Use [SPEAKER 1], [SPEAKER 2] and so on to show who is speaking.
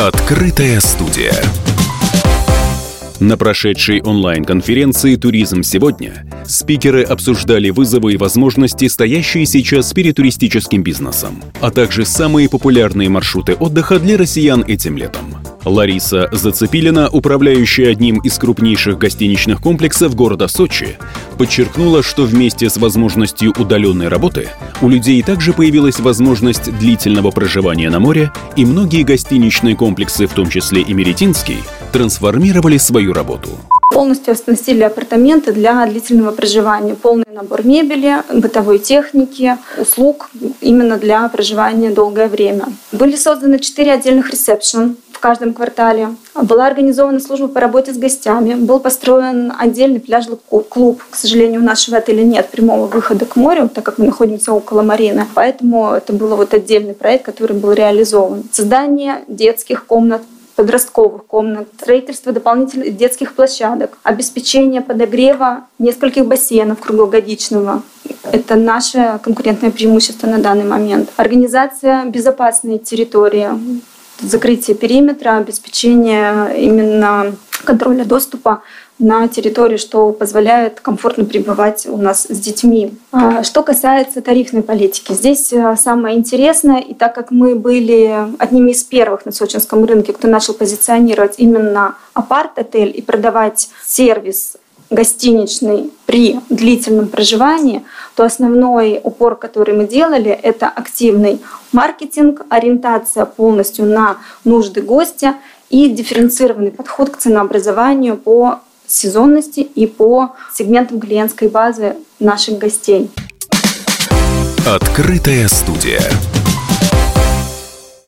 [SPEAKER 1] Открытая студия. На прошедшей онлайн-конференции «Туризм сегодня» спикеры обсуждали вызовы и возможности, стоящие сейчас перед туристическим бизнесом, а также самые популярные маршруты отдыха для россиян этим летом. Лариса Зацепилина, управляющая одним из крупнейших гостиничных комплексов города Сочи, подчеркнула, что вместе с возможностью удаленной работы у людей также появилась возможность длительного проживания на море, и многие гостиничные комплексы, в том числе и Меретинский, трансформировали свою работу.
[SPEAKER 2] Полностью оснастили апартаменты для длительного проживания. Полный набор мебели, бытовой техники, услуг именно для проживания долгое время. Были созданы четыре отдельных ресепшн в каждом квартале. Была организована служба по работе с гостями. Был построен отдельный пляжный клуб. К сожалению, у нашего отеля нет прямого выхода к морю, так как мы находимся около марины. Поэтому это был вот отдельный проект, который был реализован. Создание детских комнат подростковых комнат, строительство дополнительных детских площадок, обеспечение подогрева нескольких бассейнов круглогодичного. Это наше конкурентное преимущество на данный момент. Организация безопасной территории, закрытие периметра, обеспечение именно контроля доступа на территории, что позволяет комфортно пребывать у нас с детьми. А, что касается тарифной политики, здесь э, самое интересное, и так как мы были одними из первых на сочинском рынке, кто начал позиционировать именно апарт-отель и продавать сервис гостиничный при длительном проживании, то основной упор, который мы делали, это активный маркетинг, ориентация полностью на нужды гостя и дифференцированный подход к ценообразованию по сезонности и по сегментам клиентской базы наших гостей.
[SPEAKER 1] Открытая студия.